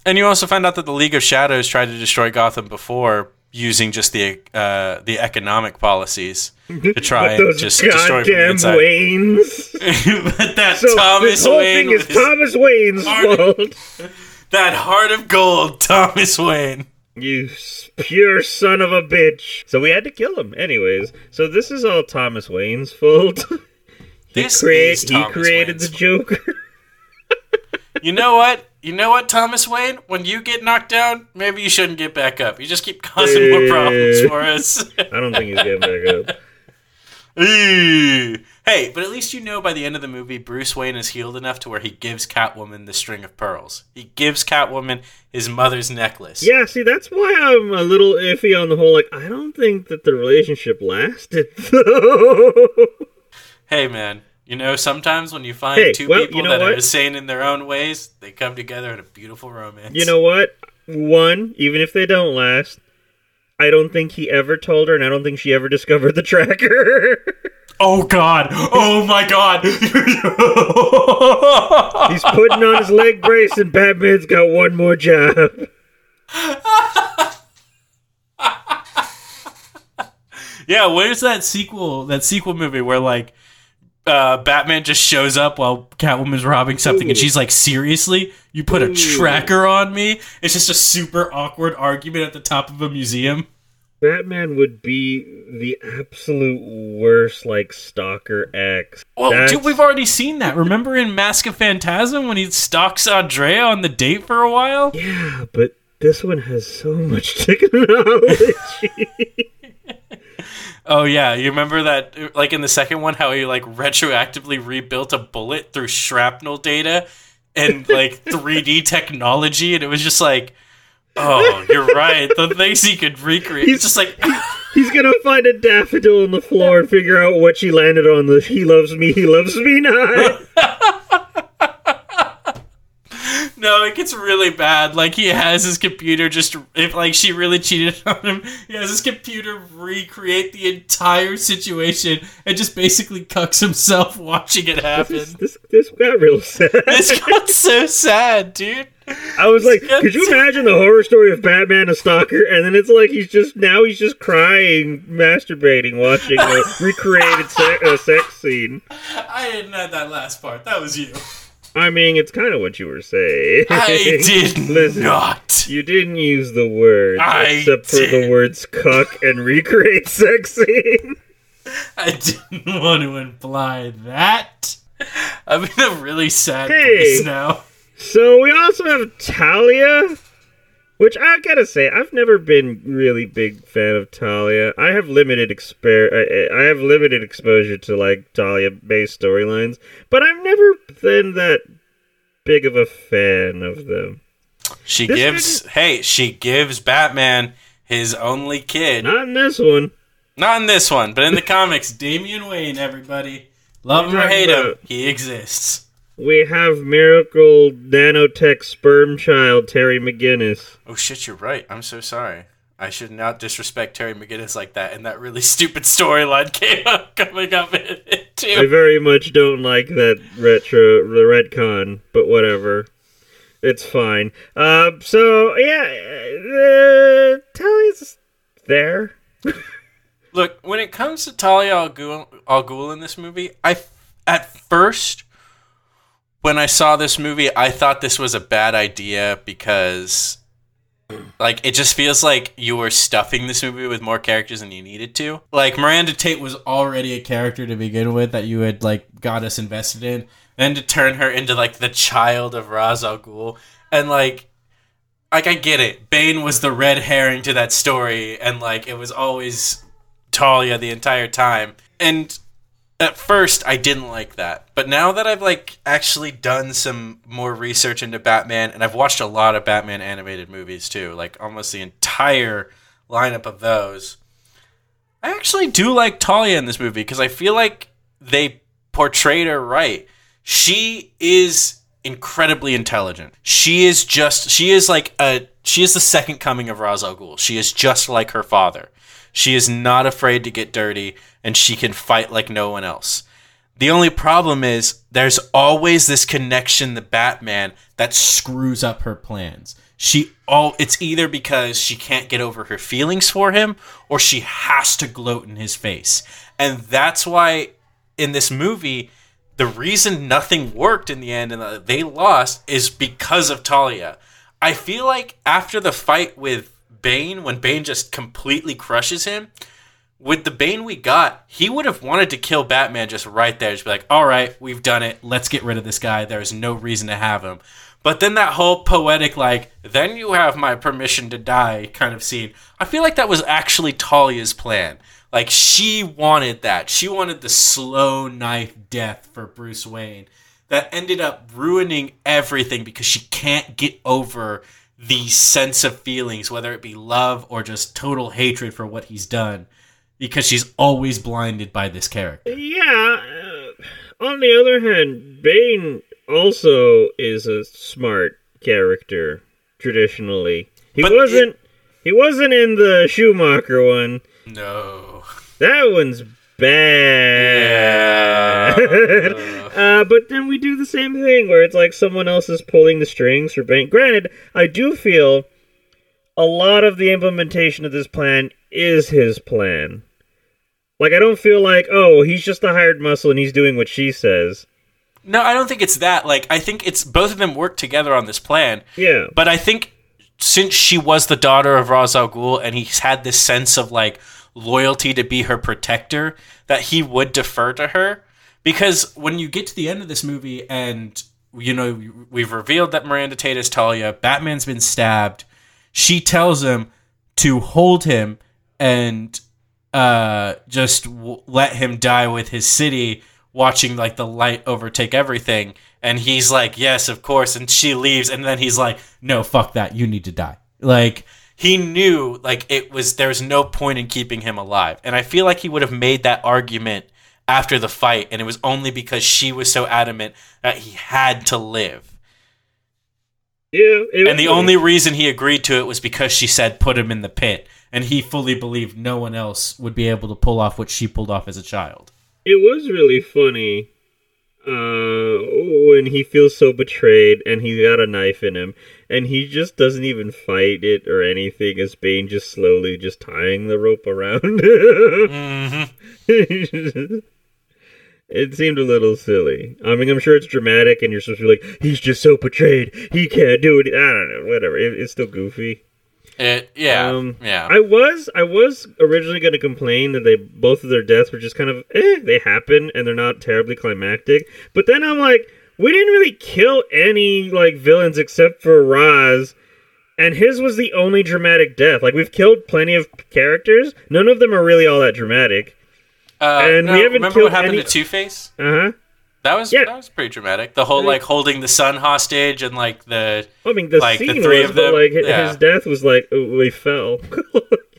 And you also find out that the League of Shadows tried to destroy Gotham before using just the uh, the economic policies to *laughs* try and just destroy from the inside. Waynes. *laughs* *laughs* but that So Thomas this whole Wayne, thing is with his- Thomas Wayne's Hard- fault. that heart of gold, Thomas Wayne. You pure son of a bitch. So we had to kill him, anyways. So this is all Thomas Wayne's fault. *laughs* he This create- is he created Wayne's the Joker. *laughs* You know what? You know what, Thomas Wayne? When you get knocked down, maybe you shouldn't get back up. You just keep *laughs* causing more problems Eh. for us. I don't think he's getting back up. Hey, but at least you know by the end of the movie, Bruce Wayne is healed enough to where he gives Catwoman the string of pearls. He gives Catwoman his mother's necklace. Yeah, see, that's why I'm a little iffy on the whole. Like, I don't think that the relationship lasted, *laughs* though. Hey, man. You know, sometimes when you find Hey, two well, people you know that are what? insane in their own ways, they come together in a beautiful romance. you know what? One, even if they don't last, I don't think he ever told her, and I don't think she ever discovered the tracker. *laughs* Oh God! Oh my God! *laughs* He's putting on his leg brace, and Batman's got one more job. yeah, where's that sequel? That sequel movie where like uh, Batman just shows up while Catwoman's robbing something, and she's like, "Seriously, you put a tracker on me?" It's just a super awkward argument at the top of a museum. Batman would be the absolute worst, like stalker X. Well, oh, That's- dude, we've already seen that. Remember in Mask of Phantasm when he stalks Andrea on the date for a while? Yeah, but this one has so much *laughs* technology. Oh yeah, you remember that? Like in the second one, how he like retroactively rebuilt a bullet through shrapnel data and like 3D technology, and it was just like, oh, *laughs* you're right. The things he could recreate. It's just like, *laughs* He's gonna find a daffodil on the floor and figure out what she landed on. The he loves me, he loves me not. *laughs* no, it gets really bad. Like he has his computer just if like she really cheated on him, he has his computer recreate the entire situation and just basically cucks himself watching it happen. this, this this got real sad. This got so sad, dude. I was like, could you imagine the horror story of Batman a stalker, and then it's like he's just now he's just crying, masturbating, watching a *laughs* recreated se- uh, sex scene. I didn't add that last part. That was you. I mean, it's kind of what you were saying. I *laughs* did Listen, not. You didn't use the word I except for the words "cuck" and "recreate *laughs* sex scene." I didn't want to imply that. I'm in a really sad Hey. place now. So we also have Talia, which I gotta say I've never been really big fan of Talia. I have limited exper- I, I have limited exposure to like Talia based storylines, but I've never been that big of a fan of them. She This gives, hey, she gives Batman his only kid. Not in this one. Not in this one, but in the comics, *laughs* Damian Wayne, everybody. Love him or hate him, he exists. We have miracle nanotech sperm child Terry McGinnis. Oh shit, you're right. I'm so sorry. I should not disrespect Terry McGinnis like that, and that really *laughs* stupid storyline came up *laughs* coming up in it I very much don't like that retro the retcon, but whatever. It's fine. Uh, so yeah, uh, Talia's there. *laughs* Look, when it comes to Talia al Ghul, al Ghul in this movie, I at first when I saw this movie, I thought this was a bad idea because like it just feels like you were stuffing this movie with more characters than you needed to. Like Miranda Tate was already a character to begin with that you had like got us invested in, and to turn her into like the child of Ra's al Ghul, and like like I get it. Bane was the red herring to that story, and like it was always Talia the entire time. And at first I didn't like that. But now that I've like actually done some more research into Batman and I've watched a lot of Batman animated movies too, like almost the entire lineup of those. I actually do like Talia in this movie because I feel like they portrayed her right. She is incredibly intelligent. She is just she is like a she is the second coming of Ra's al Ghul. She is just like her father. She is not afraid to get dirty and she can fight like no one else. The only problem is there's always this connection to Batman that screws up her plans. She all it's either because she can't get over her feelings for him or she has to gloat in his face. And that's why in this movie the reason nothing worked in the end and they lost is because of Talia. I feel like after the fight with Bane, when Bane just completely crushes him, with the Bane we got, he would have wanted to kill Batman just right there. Just be like, all right, we've done it. Let's get rid of this guy. There's no reason to have him. But then that whole poetic, like, then you have my permission to die kind of scene, I feel like that was actually Talia's plan. Like, she wanted that. She wanted the slow knife death for Bruce Wayne that ended up ruining everything because she can't get over the sense of feelings, whether it be love or just total hatred for what he's done, because she's always blinded by this character. Yeah. Uh, on the other hand, Bane also is a smart character traditionally. He But wasn't. it- he wasn't in the Schumacher one. No. That one's bad. Yeah. *laughs* uh, but then we do the same thing where it's like someone else is pulling the strings for Bane. Granted, I do feel a lot of the implementation of this plan is his plan. Like I don't feel like, oh, he's just a hired muscle and he's doing what she says. No, I don't think it's that. Like, I think it's both of them work together on this plan. Yeah. But I think since she was the daughter of Ra's al Ghul and he's had this sense of like loyalty to be her protector, that he would defer to her. Because when you get to the end of this movie and you know we've revealed that Miranda Tate is Talia, Batman's been stabbed. She tells him to hold him and uh, just w- let him die with his city, watching like the light overtake everything. And he's like, "Yes, of course." And she leaves, and then he's like, "No, fuck that. You need to die." Like he knew, like it was. there was no point in keeping him alive. And I feel like he would have made that argument after the fight, and it was only because she was so adamant that he had to live. And the only reason he agreed to it was because she said put him in the pit. And he fully believed no one else would be able to pull off what she pulled off as a child. it was really funny uh, when he feels so betrayed and he's got a knife in him and he just doesn't even fight it or anything as Bane just slowly just tying the rope around. Mm-hmm. *laughs* it seemed a little silly. I mean, I'm sure it's dramatic and you're supposed to be like, he's just so betrayed. He can't do it. I don't know. Whatever. It, it's still goofy. It, yeah, Um, yeah. I was I was originally going to complain that they both of their deaths were just kind of eh, they happen and they're not terribly climactic. But then I'm like, we didn't really kill any like villains except for Ra's, and his was the only dramatic death. Like we've killed plenty of characters, none of them are really all that dramatic. Uh, and we haven't remember killed what happened any- to Two Face? Uh huh. That was Yeah. that was pretty dramatic. The whole like holding the sun hostage and like the I mean, the Like, the three was, of but them? like Yeah. his death was like oh, we fell. *laughs*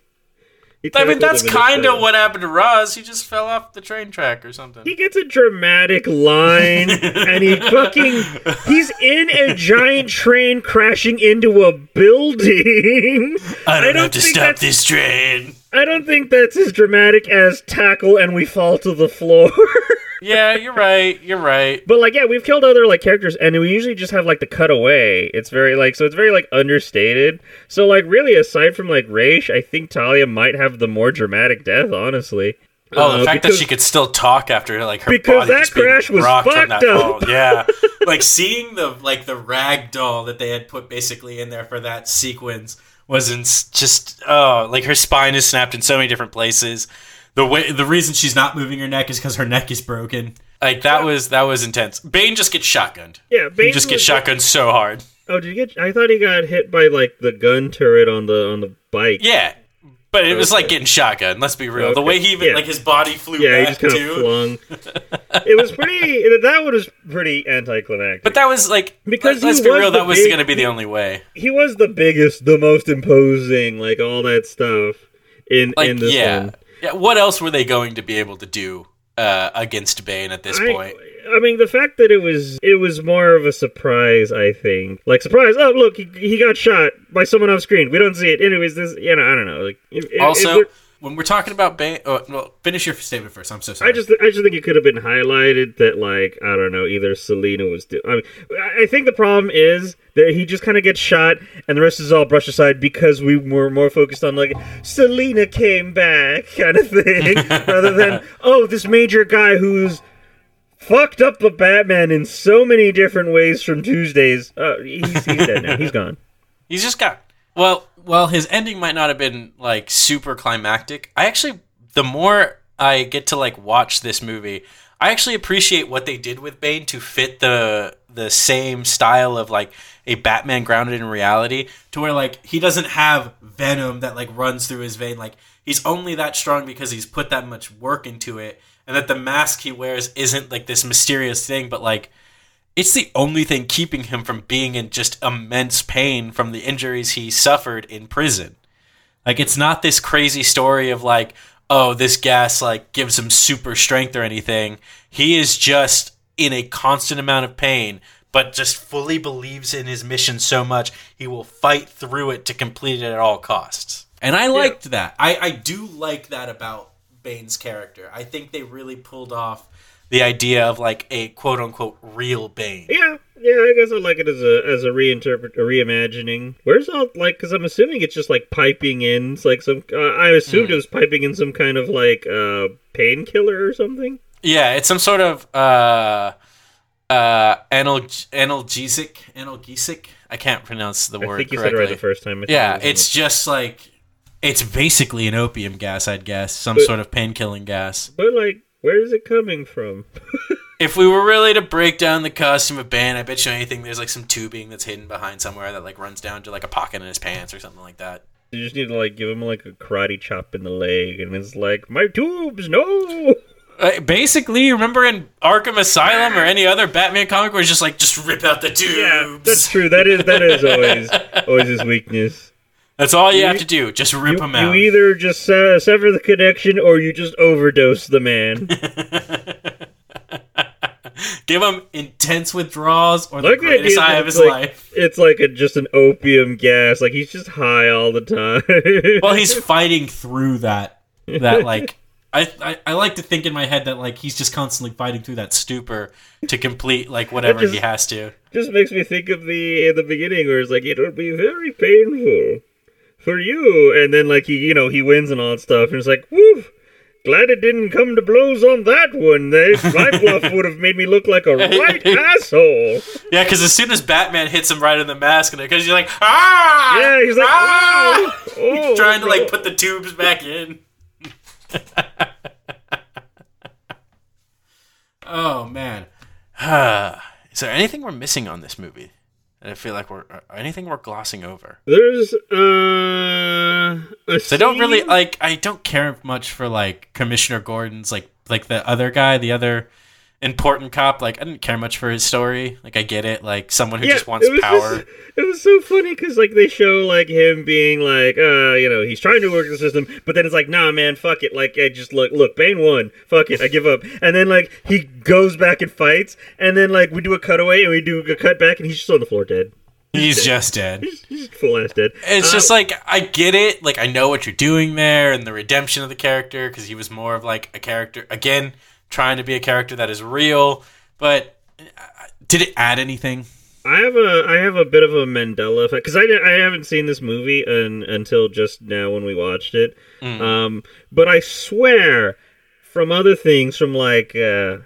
I mean that's kind of what happened to Ra's. He just fell off the train track or something. He gets a dramatic line, *laughs* and he fucking he's in a giant train crashing into a building. I don't, I don't have to stop this train. I don't think that's as dramatic as tackle and we fall to the floor. *laughs* yeah, you're right. You're right. But like, yeah, we've killed other like characters, and we usually just have like the cutaway. It's very like so. It's very like understated. So like, really, aside from like Ra's, I think Talia might have the more dramatic death. Honestly. Oh, the Uh, fact because- that she could still talk after like her Because body that crash was rocked on that fucked up. phone. Yeah, *laughs* like seeing the like the rag doll that they had put basically in there for that sequence was in just oh like her spine is snapped in so many different places. The way the reason she's not moving her neck is because her neck is broken. Like that was that was intense. Bane just gets shotgunned. Yeah, He Bane just gets shotgunned so hard. Oh, did you get? I thought he got hit by like the gun turret on the on the bike. Yeah. But it was like getting shotgun. Let's be real. The way he even Yeah. like his body flew Yeah, he back just kind too. of flung. *laughs* it was pretty. That one was pretty anticlimactic. But that was like Because Let, us be real. That was going to be the only way. he was the biggest, the most imposing, like all that stuff in Like in this yeah, one. Yeah. What else were they going to be able to do uh, against Bane at this I, point? I mean, the fact that it was it was more of a surprise. I think, like surprise. Oh, look, he, he got shot by someone off screen. We don't see it. Anyways, this you know, I don't know. Like, if, if- if Also, we're- when we're talking about Bane, oh, well, finish your statement first. I'm so sorry. I just I just think it could have been highlighted that like I don't know either Selina was do- I mean I I think the problem is that he just kind of gets shot and the rest is all brushed aside because we were more focused on like Selina came back kind of thing *laughs* rather than oh this major guy who's fucked up the Batman in so many different ways from Tuesdays uh, he's, he's dead now he's gone *laughs* He's just got well, well. His ending might not have been like super climactic. I actually, the more I get to like watch this movie, I actually appreciate what they did with Bane to fit the the same style of like a Batman grounded in reality, to where like he doesn't have venom that like runs through his vein. Like he's only that strong because he's put that much work into it, and that the mask he wears isn't like this mysterious thing, but like it's the only thing keeping him from being in just immense pain from the injuries he suffered in prison. Like it's not this crazy story of like, oh, this gas like gives him super strength or anything. He is just in a constant amount of pain, but just fully believes in his mission so much he will fight through it to complete it at all costs. And I liked that. I, I do like that about Bane's character. I think they really pulled off the idea of like a quote unquote real Bane. yeah yeah I guess I like it as a as a reinterpret a reimagining where's all like because I'm assuming it's just like piping in it's like some uh, I assumed Hmm. it was piping in some kind of like uh painkiller or something Yeah, it's some sort of uh uh analg- analgesic analgesic. I can't pronounce the I word think you said it right the first time I yeah, it it's just like it's basically an opium gas, I'd guess, some But- sort of pain killing gas. but like where is it coming from *laughs* If we were really to break down the costume of Bane, I bet you anything there's like some tubing that's hidden behind somewhere that like runs down to like a pocket in his pants or something like that. you just need to like give him like a karate chop in the leg and it's like my tubes no Uh, basically, remember in Arkham Asylum or any other Batman comic where it's just like just rip out the tubes. yeah that's true that is that is *laughs* always always his weakness That's all you, You- have to do. Just rip you, out. you either just uh, sever the connection or you just overdose the man *laughs* Give him intense withdrawals or the Like the greatest high of his like- life. it's like a, just an opium gas. Like he's just high all the time. Well, he's *laughs* fighting through that. That *laughs* like. I, I, I like to think in my head that like he's just constantly fighting through that stupor to complete like whatever just- he has to. just makes me think of the in the beginning where it's like it would be very painful for you, and then like he you know he wins and all that stuff, and it's like woof. Glad it didn't come to blows on that one. They, *laughs* my bluff would have made me look like a right *laughs* asshole. Yeah, because as soon as Batman hits him right in the mask, and because you're like ah Yeah, he's like, ah! "Oh, *laughs* oh, trying to like put the tubes back in. oh man, *sighs* is there anything we're missing on this movie? I feel like we're anything we're glossing over. There's uh, So I don't really like. I don't care much for like Commissioner Gordon's like like the other guy, the other important cop. Like I didn't care much for his story. Like I get it. Like someone who just wants it power. just- it was so funny because like they show like him being like, uh, you know, he's trying to work the system, but then it's like, nah, man, fuck it. Like, I just look, look, Bane won. Fuck it, I give up. And then like he goes back and fights, and then like we do a cutaway and we do a cut back, and he's just on the floor dead. He's just dead. He's, he's full ass dead. It's Uh, just like I get it. Like I know what you're doing there, and the redemption of the character because he was more of like a character again trying to be a character that is real. But uh, did it add anything? I have a I have a bit of a Mandela effect because I, I haven't seen this movie un, until just now when we watched it. Um, but I swear, from other things, from like uh,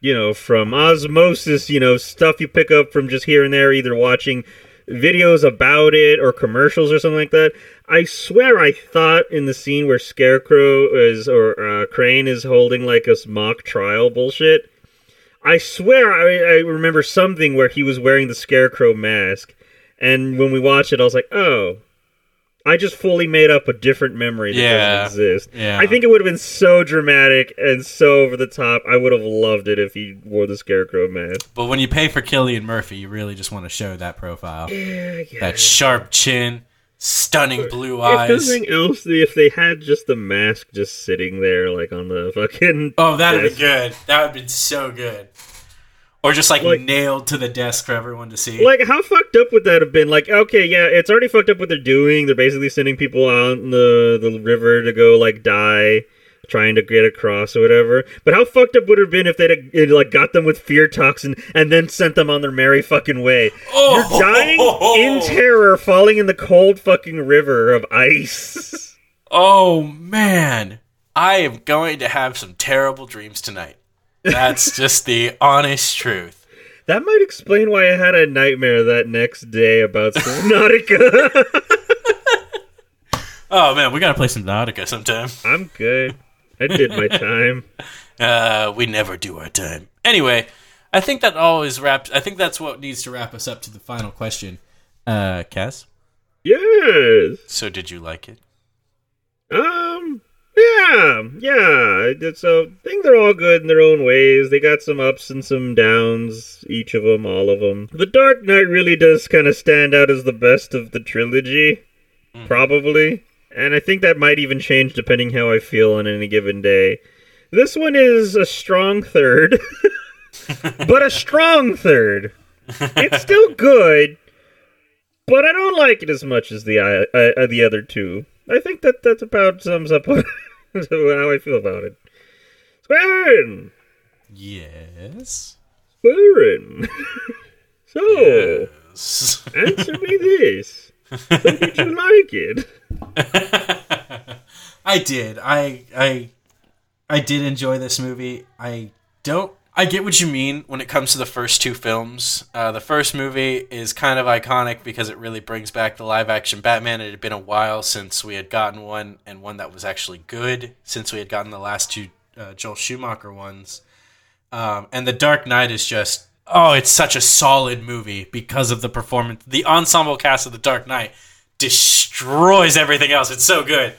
you know, from osmosis, you know, stuff you pick up from just here and there, either watching videos about it or commercials or something like that. I swear, I thought in the scene where Scarecrow is or uh, Crane is holding like a mock trial bullshit. I swear I, I remember something where he was wearing the scarecrow mask, and when we watched it, I was like, oh. I just fully made up a different memory that Yeah. doesn't exist. Yeah. I think it would have been so dramatic and so over the top. I would have loved it if he wore the scarecrow mask. But when you pay for Cillian Murphy, you really just want to show that profile. Yeah, yeah. That sharp chin, stunning blue If eyes. nothing else, if they had just the mask just sitting there, like on the fucking. Oh, that'd desk. be good. That would have been so good. Or just like, Like- nailed to the desk for everyone to see. Like, how fucked up would that have been? Like, okay, yeah, it's already fucked up what they're doing. They're basically sending people out in the, the river to go, like, die, trying to get across or whatever. But how fucked up would it have been if they'd, like, got them with fear toxin and then sent them on their merry fucking way? oh, You're dying in *laughs* terror, falling in the cold fucking river of ice. *laughs* Oh man, I am going to have some terrible dreams tonight. That's *laughs* just the honest truth. that might explain why I had a nightmare that next day about Subnautica. *laughs* *laughs* Oh man, we gotta play Subnautica sometime. I'm good. I did my time. Uh, we never do our time. Anyway, I think that always wraps. I think that's what needs to wrap us up to the final question. Uh, Kaz. Yes. So did you like it? Um. Yeah. Yeah. So they're all good in their own ways. They got some ups and some downs. Each of them, all of them. The Dark Knight really does kind of stand out as the best of the trilogy, probably. And I think that might even change depending how I feel on any given day. This one is a strong third, *laughs* but a strong third. It's still *laughs* good, but I don't like it as much as the uh, uh, the other two. I think that that about sums up *laughs* how I feel about it. Squarin, Yes. Squarin. *laughs* so, Yes. *laughs* answer me this: so Did you like it? I did. I I I did enjoy this movie. I don't. I get what you mean when it comes to the first two films. Uh, the first movie is kind of iconic because it really brings back the live action Batman. It had been a while since we had gotten one, and one that was actually good since we had gotten the last two uh, Joel Schumacher ones. Um, and The Dark Knight is just oh, it's such a solid movie because of the performance. The ensemble cast of The Dark Knight destroys everything else. It's so good.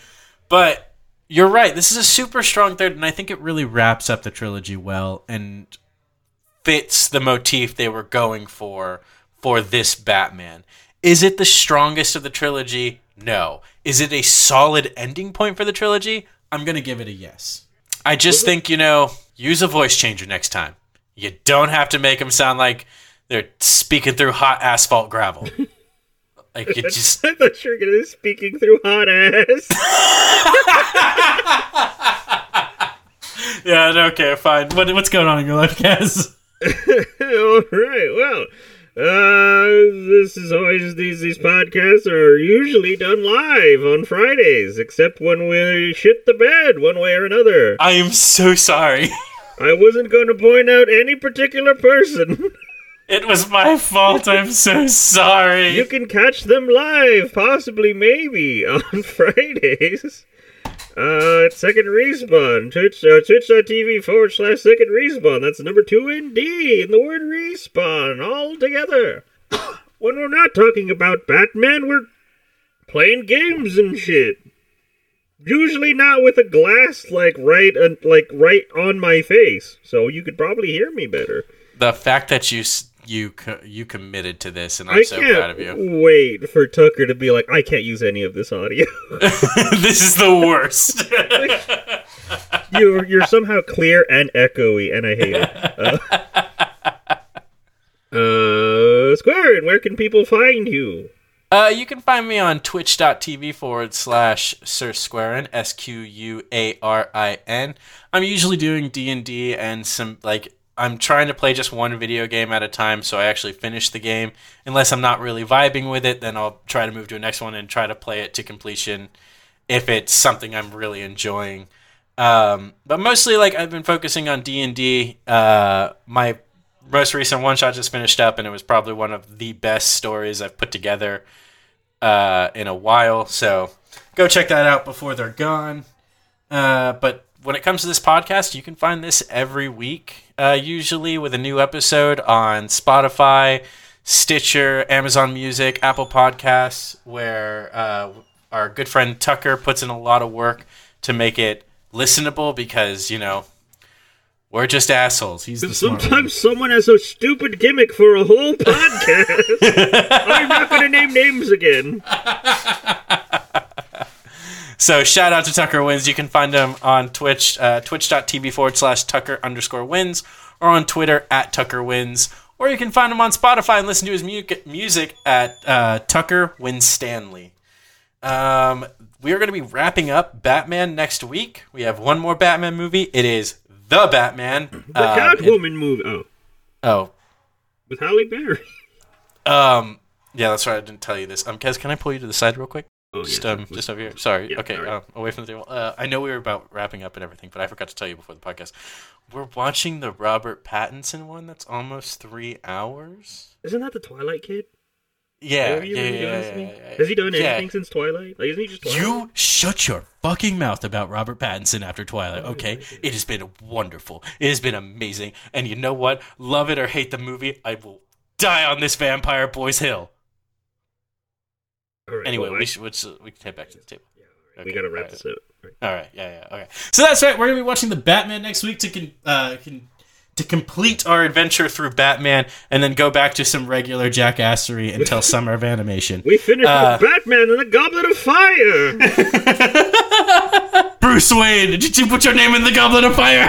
But you're right. This is a super strong third, and I think it really wraps up the trilogy well and fits the motif they were going for for this Batman. Is it the strongest of the trilogy? No. Is it a solid ending point for the trilogy? I'm going to give it a yes. I just think, you know, use a voice changer next time. You don't have to make them sound like they're speaking through hot asphalt gravel. *laughs* Like you *laughs* just I thought you were gonna be speaking through hot ass. *laughs* Yeah, okay, fine. What, what's going on in your life, Kaz? *laughs* All right. Well, uh, this is always these these podcasts are usually done live on Fridays, except when we shit the bed one way or another. I am so sorry. I wasn't going to point out any particular person. It was my fault. I'm so sorry. you can catch them live, possibly, maybe, *laughs* on Fridays. Uh, at Second Respawn, Twitch, uh, twitch.tv forward slash Second Respawn. That's the number two in D in the word respawn, all together. *coughs* when we're not talking about Batman, we're playing games and shit. Usually not with a glass like right, uh, like right on my face, so you could probably hear me better. the fact that you s- you co- you committed to this, and I'm I so proud of you. wait for Tucker to be like, I can't use any of this audio. *laughs* *laughs* this is the worst. *laughs* you're you're somehow clear and echoey, and I hate it. Uh, uh, Square, and where can people find you? Uh, you can find me on twitch.tv forward slash Sir Squarin, S Q U A R I N. I'm usually doing D&D and some, like, I'm trying to play just one video game at a time, so I actually finish the game. Unless I'm not really vibing with it, then I'll try to move to a next one and try to play it to completion if it's something I'm really enjoying. Um, but mostly, like I've been focusing on D and D. Uh, my most recent one shot just finished up, and it was probably one of the best stories I've put together uh, in a while. So go check that out before they're gone. Uh, but when it comes to this podcast, you can find this every week, uh, usually with a new episode on Spotify, Stitcher, Amazon Music, Apple Podcasts, where uh, our good friend Tucker puts in a lot of work to make it listenable because, you know, we're just assholes. He's the smart. Sometimes someone has a stupid gimmick for a whole *laughs* podcast. I'm not going to name names again. *laughs* So shout out to Tucker Wins. You can find him on Twitch, uh, twitch.tv forward slash Tucker underscore wins, or on Twitter at Tucker Wins. Or you can find him on Spotify and listen to his mu- music at uh, Tucker Wins Stanley. Um, we are going to be wrapping up Batman next week. We have one more Batman movie. It is The Batman. The Uh, Catwoman movie. Oh, oh, with Halle Berry. um, yeah, that's right. I didn't tell you this. Um, Kaz, can I pull you to the side real quick? Oh, Just yeah. um, just over here. Sorry. Yeah, okay, all right. uh, away from the table. Uh, I know we were about wrapping up and everything, but I forgot to tell you before the podcast. We're watching the Robert Pattinson one. That's almost three hours. Isn't that the Twilight Kid? Yeah, you yeah, yeah, yeah, yeah, yeah. Has he done Yeah. anything since Twilight? Like, isn't he just Twilight? You shut your fucking mouth about Robert Pattinson after Twilight, okay? It has been wonderful. It has been amazing. And you know what? Love it or hate the movie, I will die on this Vampire Boys Hill. Right, Anyway, well, we should, we we can head back to the table. we Okay, gotta wrap right. this up. Right. All right, yeah, yeah, okay. So that's right. We're gonna be watching the Batman next week to con- uh, con- to complete our adventure through Batman, and then go back to some regular jackassery until summer *laughs* of animation. We finished Uh, with Batman and the Goblet of Fire. *laughs* Bruce Wayne, did you put your name in the Goblet of Fire?